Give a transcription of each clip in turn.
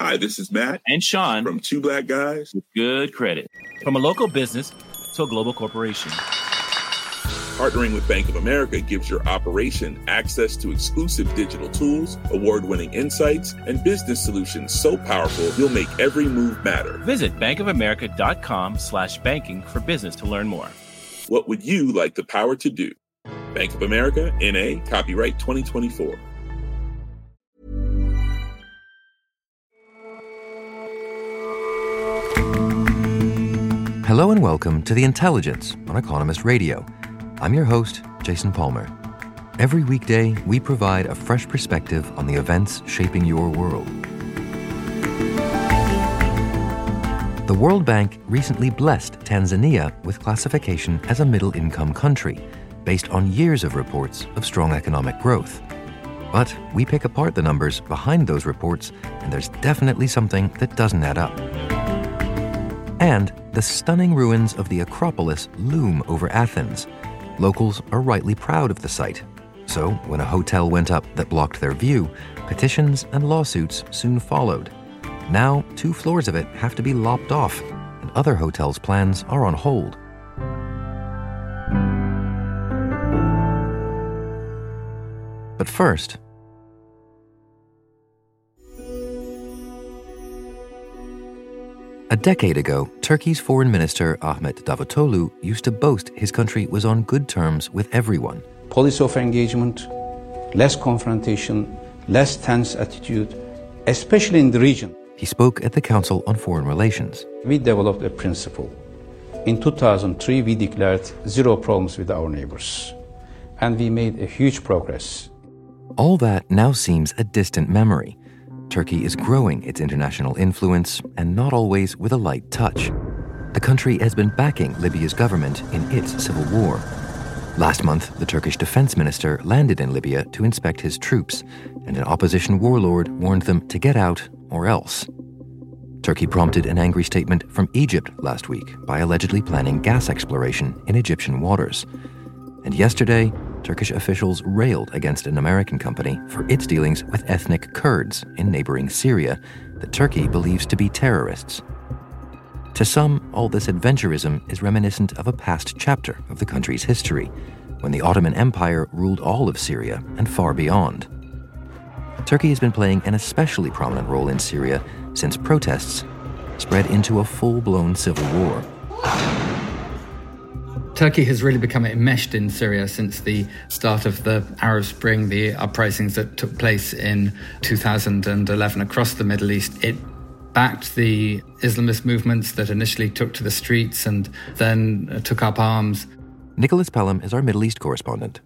Hi, this is Matt and Sean from Two Black Guys with Good Credit. From a local business to a global corporation. Partnering with Bank of America gives your operation access to exclusive digital tools, award winning insights, and business solutions so powerful you'll make every move matter. Visit bankofamerica.com slash banking for business to learn more. What would you like the power to do? Bank of America, NA, copyright 2024. Hello and welcome to The Intelligence on Economist Radio. I'm your host, Jason Palmer. Every weekday, we provide a fresh perspective on the events shaping your world. The World Bank recently blessed Tanzania with classification as a middle income country based on years of reports of strong economic growth. But we pick apart the numbers behind those reports, and there's definitely something that doesn't add up. And the stunning ruins of the Acropolis loom over Athens. Locals are rightly proud of the site. So, when a hotel went up that blocked their view, petitions and lawsuits soon followed. Now, two floors of it have to be lopped off, and other hotels' plans are on hold. But first, A decade ago, Turkey's Foreign Minister Ahmet Davutoglu used to boast his country was on good terms with everyone. Policy of engagement, less confrontation, less tense attitude, especially in the region. He spoke at the Council on Foreign Relations. We developed a principle. In 2003, we declared zero problems with our neighbors, and we made a huge progress. All that now seems a distant memory. Turkey is growing its international influence, and not always with a light touch. The country has been backing Libya's government in its civil war. Last month, the Turkish defense minister landed in Libya to inspect his troops, and an opposition warlord warned them to get out or else. Turkey prompted an angry statement from Egypt last week by allegedly planning gas exploration in Egyptian waters. And yesterday, Turkish officials railed against an American company for its dealings with ethnic Kurds in neighboring Syria that Turkey believes to be terrorists. To some, all this adventurism is reminiscent of a past chapter of the country's history, when the Ottoman Empire ruled all of Syria and far beyond. Turkey has been playing an especially prominent role in Syria since protests spread into a full blown civil war. Turkey has really become enmeshed in Syria since the start of the Arab Spring, the uprisings that took place in 2011 across the Middle East. It backed the Islamist movements that initially took to the streets and then uh, took up arms. Nicholas Pelham is our Middle East correspondent.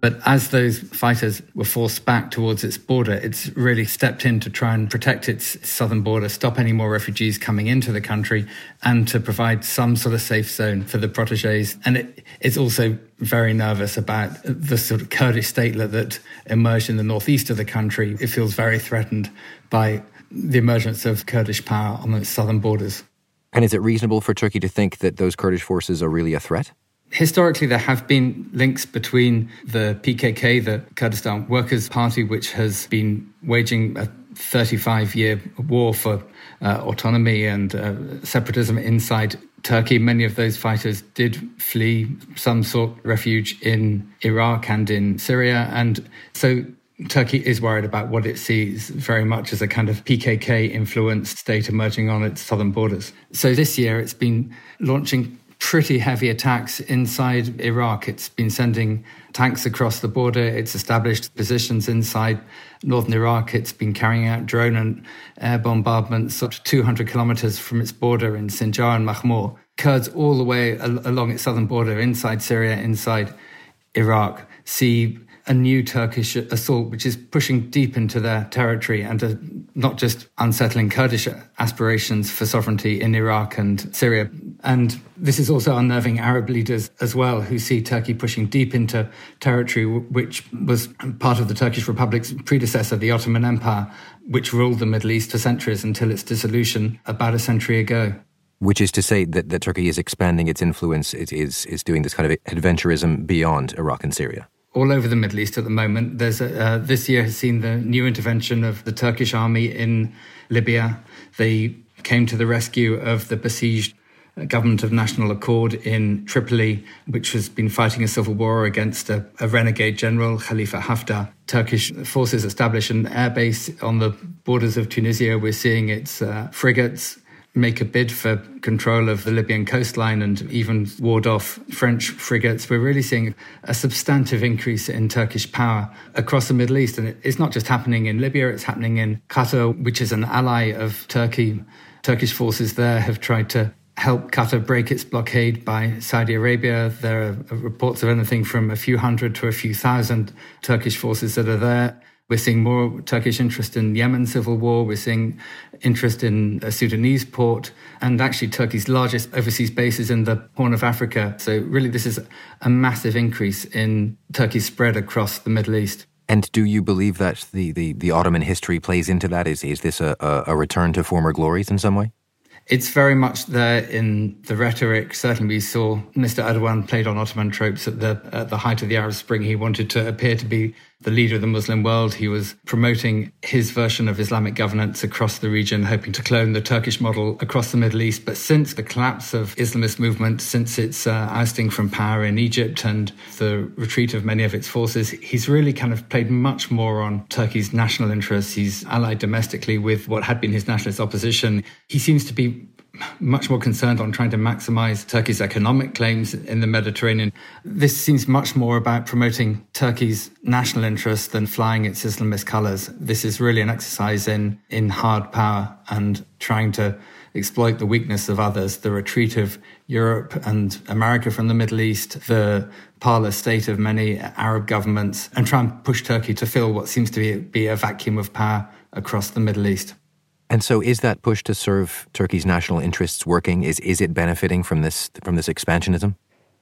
But as those fighters were forced back towards its border, it's really stepped in to try and protect its southern border, stop any more refugees coming into the country, and to provide some sort of safe zone for the proteges. And it, it's also very nervous about the sort of Kurdish statelet that emerged in the northeast of the country. It feels very threatened by the emergence of Kurdish power on its southern borders. And is it reasonable for Turkey to think that those Kurdish forces are really a threat? Historically, there have been links between the PKK, the Kurdistan Workers' Party, which has been waging a 35 year war for uh, autonomy and uh, separatism inside Turkey. Many of those fighters did flee, some sought refuge in Iraq and in Syria. And so Turkey is worried about what it sees very much as a kind of PKK influenced state emerging on its southern borders. So this year it's been launching pretty heavy attacks inside Iraq. It's been sending tanks across the border. It's established positions inside northern Iraq. It's been carrying out drone and air bombardments up to 200 kilometers from its border in Sinjar and Mahmur. Kurds all the way along its southern border, inside Syria, inside Iraq, see a new Turkish assault, which is pushing deep into their territory and uh, not just unsettling Kurdish aspirations for sovereignty in Iraq and Syria. And this is also unnerving Arab leaders as well, who see Turkey pushing deep into territory which was part of the Turkish Republic's predecessor, the Ottoman Empire, which ruled the Middle East for centuries until its dissolution about a century ago. Which is to say that, that Turkey is expanding its influence, it is, is doing this kind of adventurism beyond Iraq and Syria all over the Middle East at the moment. There's a, uh, this year has seen the new intervention of the Turkish army in Libya. They came to the rescue of the besieged government of national accord in Tripoli, which has been fighting a civil war against a, a, renegade general, Khalifa Haftar. Turkish forces established an airbase on the borders of Tunisia. We're seeing its uh, frigates make a bid for control of the Libyan coastline and even ward off French frigates. We're really seeing a substantive increase in Turkish power across the Middle East. And it's not just happening in Libya, it's happening in Qatar, which is an ally of Turkey. Turkish forces there have tried to help Qatar break its blockade by Saudi Arabia. There are reports of anything from a few hundred to a few thousand Turkish forces that are there. We're seeing more Turkish interest in Yemen civil war. We're seeing interest in a Sudanese port and actually Turkey's largest overseas bases in the Horn of Africa. So really, this is a massive increase in Turkey's spread across the Middle East. And do you believe that the, the, the Ottoman history plays into that? Is, is this a, a return to former glories in some way? It's very much there in the rhetoric. Certainly, we saw Mr. Erdogan played on Ottoman tropes at the at the height of the Arab Spring. He wanted to appear to be the leader of the Muslim world. He was promoting his version of Islamic governance across the region, hoping to clone the Turkish model across the Middle East. But since the collapse of Islamist movement, since its uh, ousting from power in Egypt and the retreat of many of its forces, he's really kind of played much more on Turkey's national interests. He's allied domestically with what had been his nationalist opposition. He seems to be much more concerned on trying to maximize Turkey's economic claims in the Mediterranean. This seems much more about promoting Turkey's national interests than flying its Islamist colors. This is really an exercise in, in hard power and trying to exploit the weakness of others, the retreat of Europe and America from the Middle East, the parlous state of many Arab governments, and try and push Turkey to fill what seems to be, be a vacuum of power across the Middle East. And so, is that push to serve Turkey's national interests working? Is is it benefiting from this from this expansionism?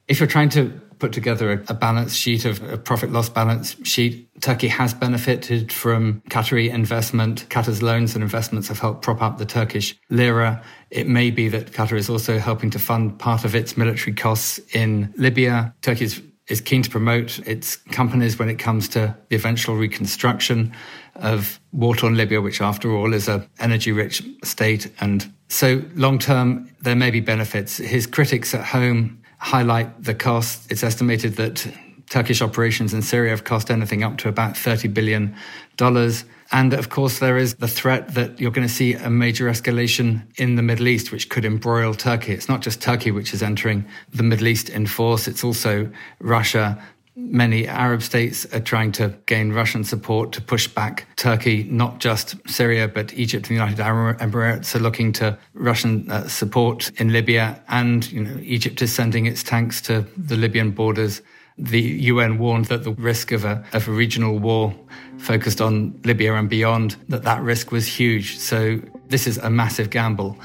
If you're trying to put together a, a balance sheet of a profit loss balance sheet, Turkey has benefited from Qatari investment. Qatar's loans and investments have helped prop up the Turkish lira. It may be that Qatar is also helping to fund part of its military costs in Libya. Turkey is, keen to promote its companies when it comes to the eventual reconstruction of war-torn Libya, which after all is a energy-rich state. And so long term, there may be benefits. His critics at home highlight the cost. It's estimated that Turkish operations in Syria have cost anything up to about $30 billion. And of course, there is the threat that you're going to see a major escalation in the Middle East, which could embroil Turkey. It's not just Turkey which is entering the Middle East in force. It's also Russia, Many Arab states are trying to gain Russian support to push back Turkey, not just Syria, but Egypt and the United Arab Emirates are looking to Russian uh, support in Libya. And you know, Egypt is sending its tanks to the Libyan borders. The UN warned that the risk of a, of a regional war focused on Libya and beyond, that that risk was huge. So this is a massive gamble.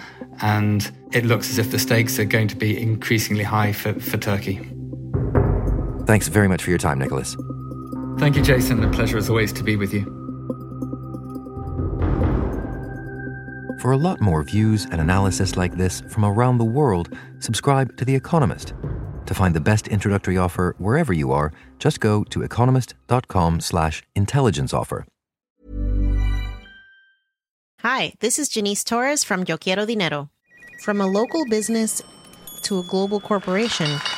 And it looks as if the stakes are going to be increasingly high for, for Turkey. Thanks very much for your time, Nicholas. Thank you, Jason. A pleasure as always to be with you. For a lot more views and analysis like this from around the world, subscribe to The Economist. To find the best introductory offer wherever you are, just go to economist.com slash intelligence offer. Hi, this is Janice Torres from Yo Quiero Dinero. From a local business to a global corporation –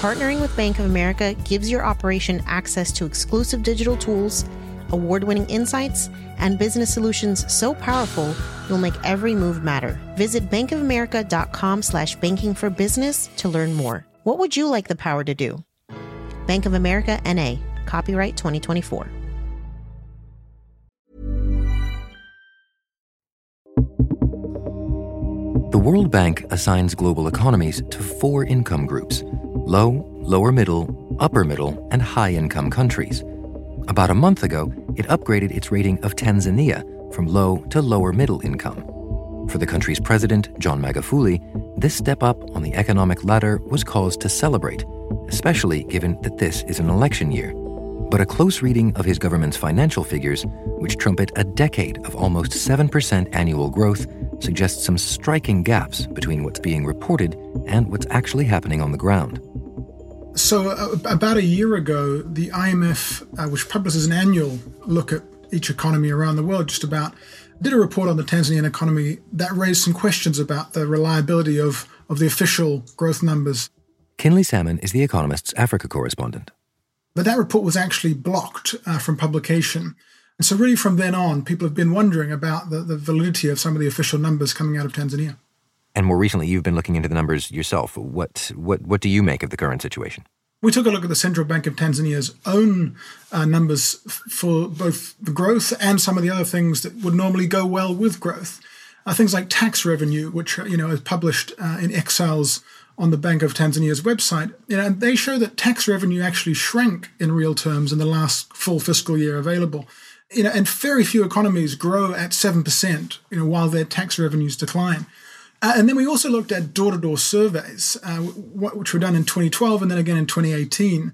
Partnering with Bank of America gives your operation access to exclusive digital tools, award winning insights, and business solutions so powerful you'll make every move matter. Visit bankofamerica.com slash banking for business to learn more. What would you like the power to do? Bank of America NA, copyright 2024. The World Bank assigns global economies to four income groups low, lower middle, upper middle, and high income countries. About a month ago, it upgraded its rating of Tanzania from low to lower middle income. For the country's president, John Magufuli, this step up on the economic ladder was cause to celebrate, especially given that this is an election year. But a close reading of his government's financial figures, which trumpet a decade of almost 7% annual growth, suggests some striking gaps between what's being reported and what's actually happening on the ground. So, uh, about a year ago, the IMF, uh, which publishes an annual look at each economy around the world, just about did a report on the Tanzanian economy that raised some questions about the reliability of, of the official growth numbers. Kinley Salmon is The Economist's Africa correspondent. But that report was actually blocked uh, from publication. And so, really, from then on, people have been wondering about the, the validity of some of the official numbers coming out of Tanzania. And more recently, you've been looking into the numbers yourself. What, what, what do you make of the current situation? We took a look at the Central Bank of Tanzania's own uh, numbers for both the growth and some of the other things that would normally go well with growth. Uh, things like tax revenue, which you know is published uh, in Excels on the Bank of Tanzania's website, you know, and they show that tax revenue actually shrank in real terms in the last full fiscal year available. You know, and very few economies grow at seven percent, you know, while their tax revenues decline. Uh, and then we also looked at door-to-door surveys, uh, which were done in 2012 and then again in 2018,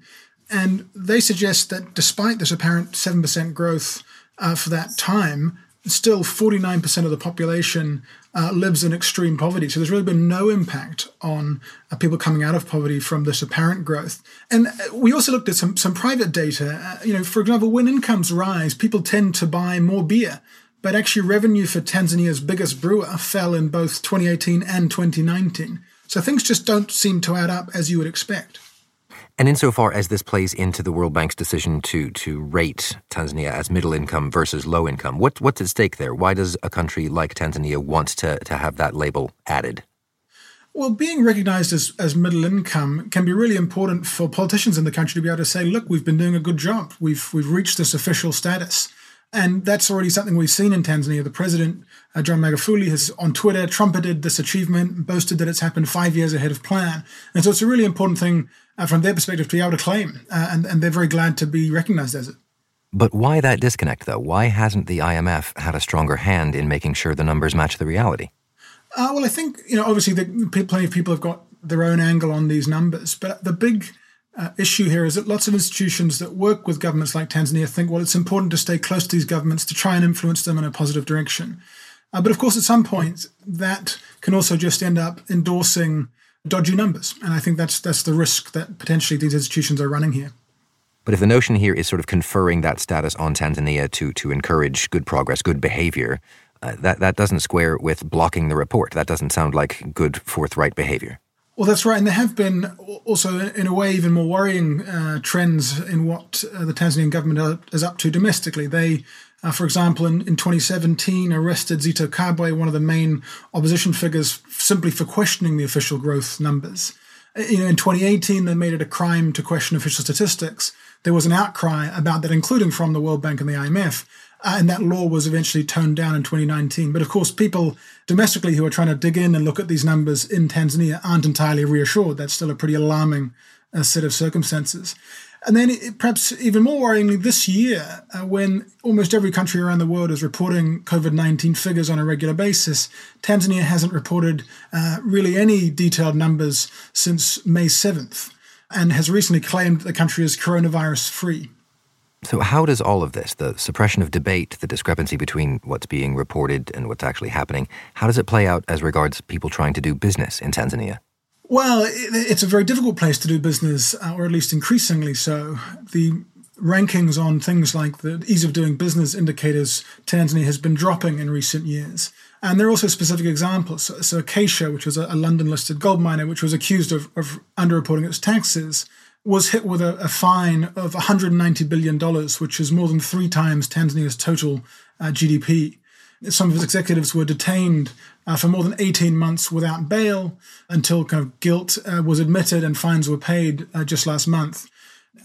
and they suggest that despite this apparent seven percent growth uh, for that time, still 49% of the population uh, lives in extreme poverty. So there's really been no impact on uh, people coming out of poverty from this apparent growth. And uh, we also looked at some, some private data. You know, for example, when incomes rise, people tend to buy more beer. But actually, revenue for Tanzania's biggest brewer fell in both 2018 and 2019. So things just don't seem to add up as you would expect. And insofar as this plays into the World Bank's decision to to rate Tanzania as middle income versus low income, what what's at stake there? Why does a country like Tanzania want to to have that label added? Well, being recognized as, as middle income can be really important for politicians in the country to be able to say, look, we've been doing a good job. We've we've reached this official status. And that's already something we've seen in Tanzania. The president, uh, John Magufuli, has on Twitter trumpeted this achievement, boasted that it's happened five years ahead of plan. And so it's a really important thing uh, from their perspective to be able to claim, uh, and, and they're very glad to be recognized as it. But why that disconnect, though? Why hasn't the IMF had a stronger hand in making sure the numbers match the reality? Uh, well, I think, you know, obviously the, plenty of people have got their own angle on these numbers, but the big uh, issue here is that lots of institutions that work with governments like Tanzania think, well, it's important to stay close to these governments to try and influence them in a positive direction. Uh, but of course, at some point, that can also just end up endorsing dodgy numbers. And I think that's that's the risk that potentially these institutions are running here. But if the notion here is sort of conferring that status on Tanzania to to encourage good progress, good behavior, uh, that that doesn't square with blocking the report. That doesn't sound like good forthright behavior. Well, that's right, and there have been also, in a way, even more worrying uh, trends in what uh, the Tanzanian government is up to domestically. They uh, for example, in, in 2017, arrested Zitto Kabwe, one of the main opposition figures, simply for questioning the official growth numbers. Uh, you know, in 2018, they made it a crime to question official statistics. There was an outcry about that, including from the World Bank and the IMF. Uh, and that law was eventually toned down in 2019. But of course, people domestically who are trying to dig in and look at these numbers in Tanzania aren't entirely reassured. That's still a pretty alarming uh, set of circumstances. And then, it, perhaps even more worryingly, this year, uh, when almost every country around the world is reporting COVID 19 figures on a regular basis, Tanzania hasn't reported uh, really any detailed numbers since May 7th and has recently claimed the country is coronavirus free. So, how does all of this, the suppression of debate, the discrepancy between what's being reported and what's actually happening, how does it play out as regards people trying to do business in Tanzania? Well, it's a very difficult place to do business, uh, or at least increasingly so. The rankings on things like the ease of doing business indicators, Tanzania has been dropping in recent years. And there are also specific examples. So, so Acacia, which was a, London listed gold miner, which was accused of, of underreporting its taxes, was hit with a, a, fine of $190 billion, which is more than three times Tanzania's total uh, GDP. Some of its executives were detained uh, for more than 18 months without bail until kind of guilt uh, was admitted and fines were paid uh, just last month.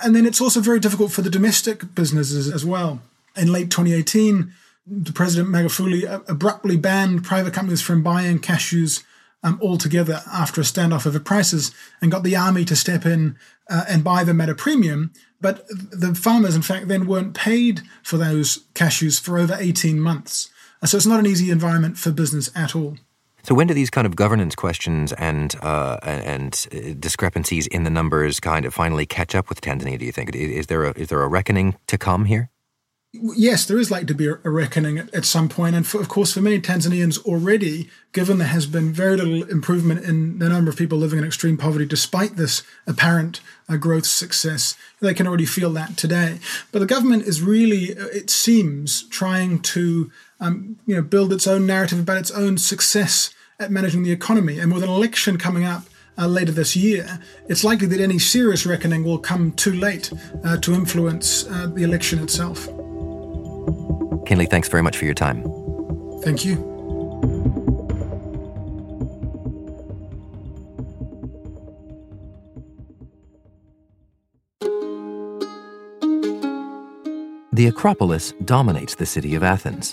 And then it's also very difficult for the domestic businesses as well. In late 2018, the President Magufuli abruptly banned private companies from buying cashews um, altogether after a standoff over prices and got the army to step in uh, and buy them at a premium. But the farmers, in fact, then weren't paid for those cashews for over 18 months. So it's not an easy environment for business at all. So when do these kind of governance questions and uh, and uh, discrepancies in the numbers kind of finally catch up with Tanzania? Do you think is there a is there a reckoning to come here? Yes, there is like to be a reckoning at, at some point, and for, of course, for many Tanzanians already, given there has been very little improvement in the number of people living in extreme poverty, despite this apparent uh, growth success, they can already feel that today. But the government is really, uh, it seems, trying to um, you know, build its own narrative about its own success at managing the economy. And with an election coming up uh, later this year, it's likely that any serious reckoning will come too late uh, to influence uh, the election itself. Kinley, thanks very much for your time. Thank you. The Acropolis dominates the city of Athens.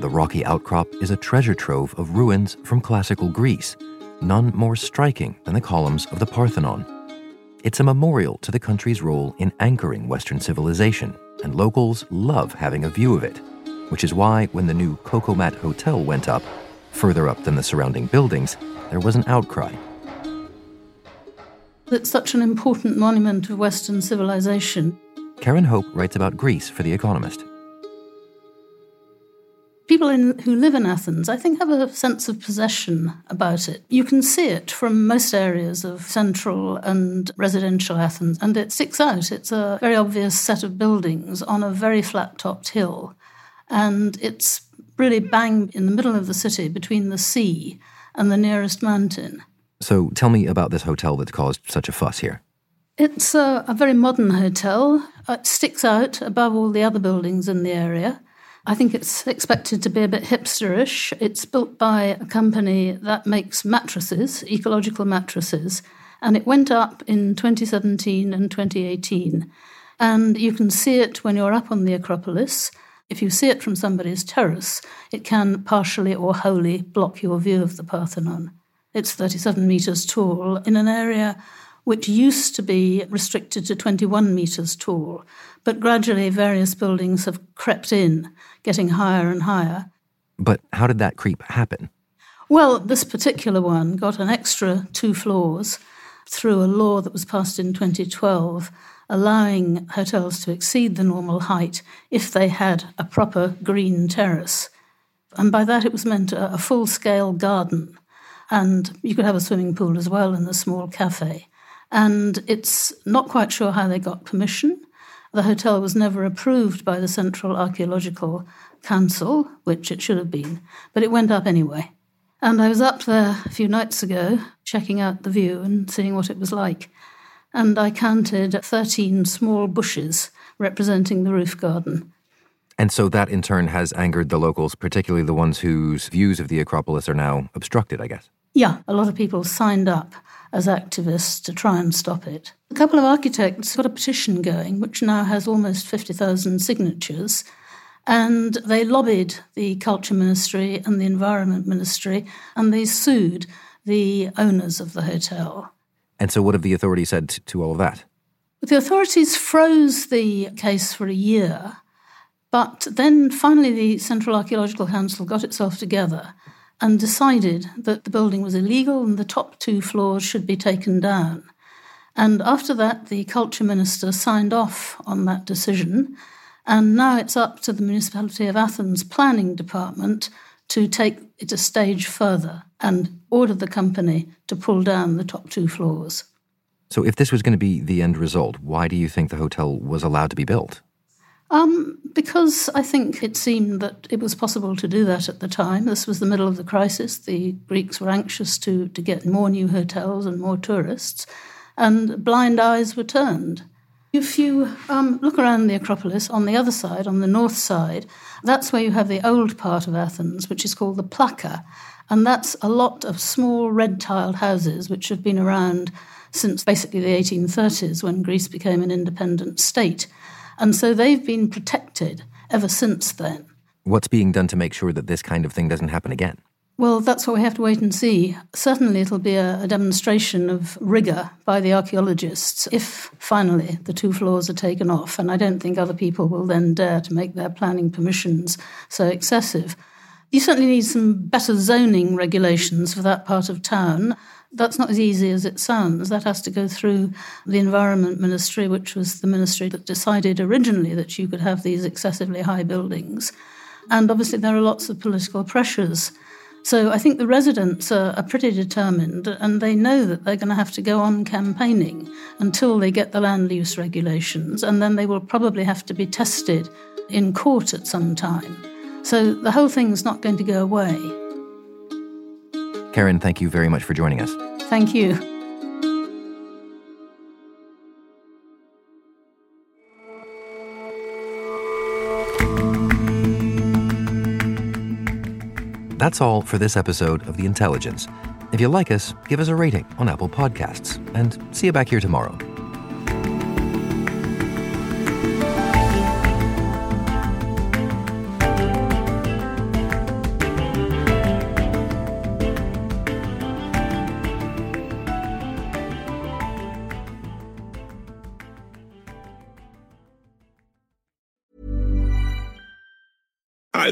The rocky outcrop is a treasure trove of ruins from classical Greece, none more striking than the columns of the Parthenon. It's a memorial to the country's role in anchoring Western civilization, and locals love having a view of it, which is why when the new Coco-Mat Hotel went up, further up than the surrounding buildings, there was an outcry. It's such an important monument of Western civilization. Kerin Hope writes about Greece for The Economist. People in, who live in Athens, I think, have a sense of possession about it. You can see it from most areas of central and residential Athens, and it sticks out. It's a very obvious set of buildings on a very flat topped hill, and it's really bang in the middle of the city between the sea and the nearest mountain. So tell me about this hotel that's caused such a fuss here. It's a, a, very modern hotel. It sticks out above all the other buildings in the area. I think it's expected to be a bit hipsterish. It's built by a company that makes mattresses, ecological mattresses, and it went up in 2017 and 2018. And you can see it when you're up on the Acropolis. If you see it from somebody's terrace, it can partially or wholly block your view of the Parthenon. It's 37 metres tall in an area which used to be restricted to 21 metres tall, but gradually various buildings have crept in, getting higher and higher. But how did that creep happen? Well, this particular one got an extra two floors through a law that was passed in 2012 allowing hotels to exceed the normal height if they had a proper green terrace. And by that, it was meant a, full scale garden. And you could have a swimming pool as well and a small cafe and it's not quite sure how they got permission. The hotel was never approved by the Central Archaeological Council, which it should have been, but it went up anyway. And I was up there a few nights ago checking out the view and seeing what it was like. And I counted 13 small bushes representing the roof garden. And so that in turn has angered the locals, particularly the ones whose views of the Acropolis are now obstructed, I guess. Yeah, a lot of people signed up as activists to try and stop it. A couple of architects got a petition going, which now has almost 50,000 signatures, and they lobbied the Culture Ministry and the Environment Ministry, and they sued the owners of the hotel. And so, what have the authorities said to all of that? The authorities froze the case for a year, but then finally the Central Archaeological Council got itself together and decided that the building was illegal and the top two floors should be taken down. And after that, the culture minister signed off on that decision. And now it's up to the Municipality of Athens planning department to take it a stage further and order the company to pull down the top two floors. So, if this was going to be the end result, why do you think the hotel was allowed to be built? Um, because I think it seemed that it was possible to do that at the time. This was the middle of the crisis. The Greeks were anxious to, to get more new hotels and more tourists, and blind eyes were turned. If you um, look around the Acropolis on the other side, on the north side, that's where you have the old part of Athens, which is called the Plaka. And that's a lot of small red tiled houses which have been around since basically the 1830s when Greece became an independent state. And so they've been protected ever since then. What's being done to make sure that this kind of thing doesn't happen again? Well, that's what we have to wait and see. Certainly, it'll be a, a, demonstration of rigour by the archaeologists if finally the two floors are taken off. And I don't think other people will then dare to make their planning permissions so excessive. You certainly need some better zoning regulations for that part of town. That's not as easy as it sounds. That has to go through the Environment Ministry, which was the ministry that decided originally that you could have these excessively high buildings. And obviously, there are lots of political pressures. So I think the residents are, are, pretty determined and they know that they're going to have to go on campaigning until they get the land use regulations, and then they will probably have to be tested in court at some time. So the whole thing's not going to go away. Kerin, thank you very much for joining us. Thank you. That's all for this episode of The Intelligence. If you like us, give us a rating on Apple Podcasts, and see you back here tomorrow.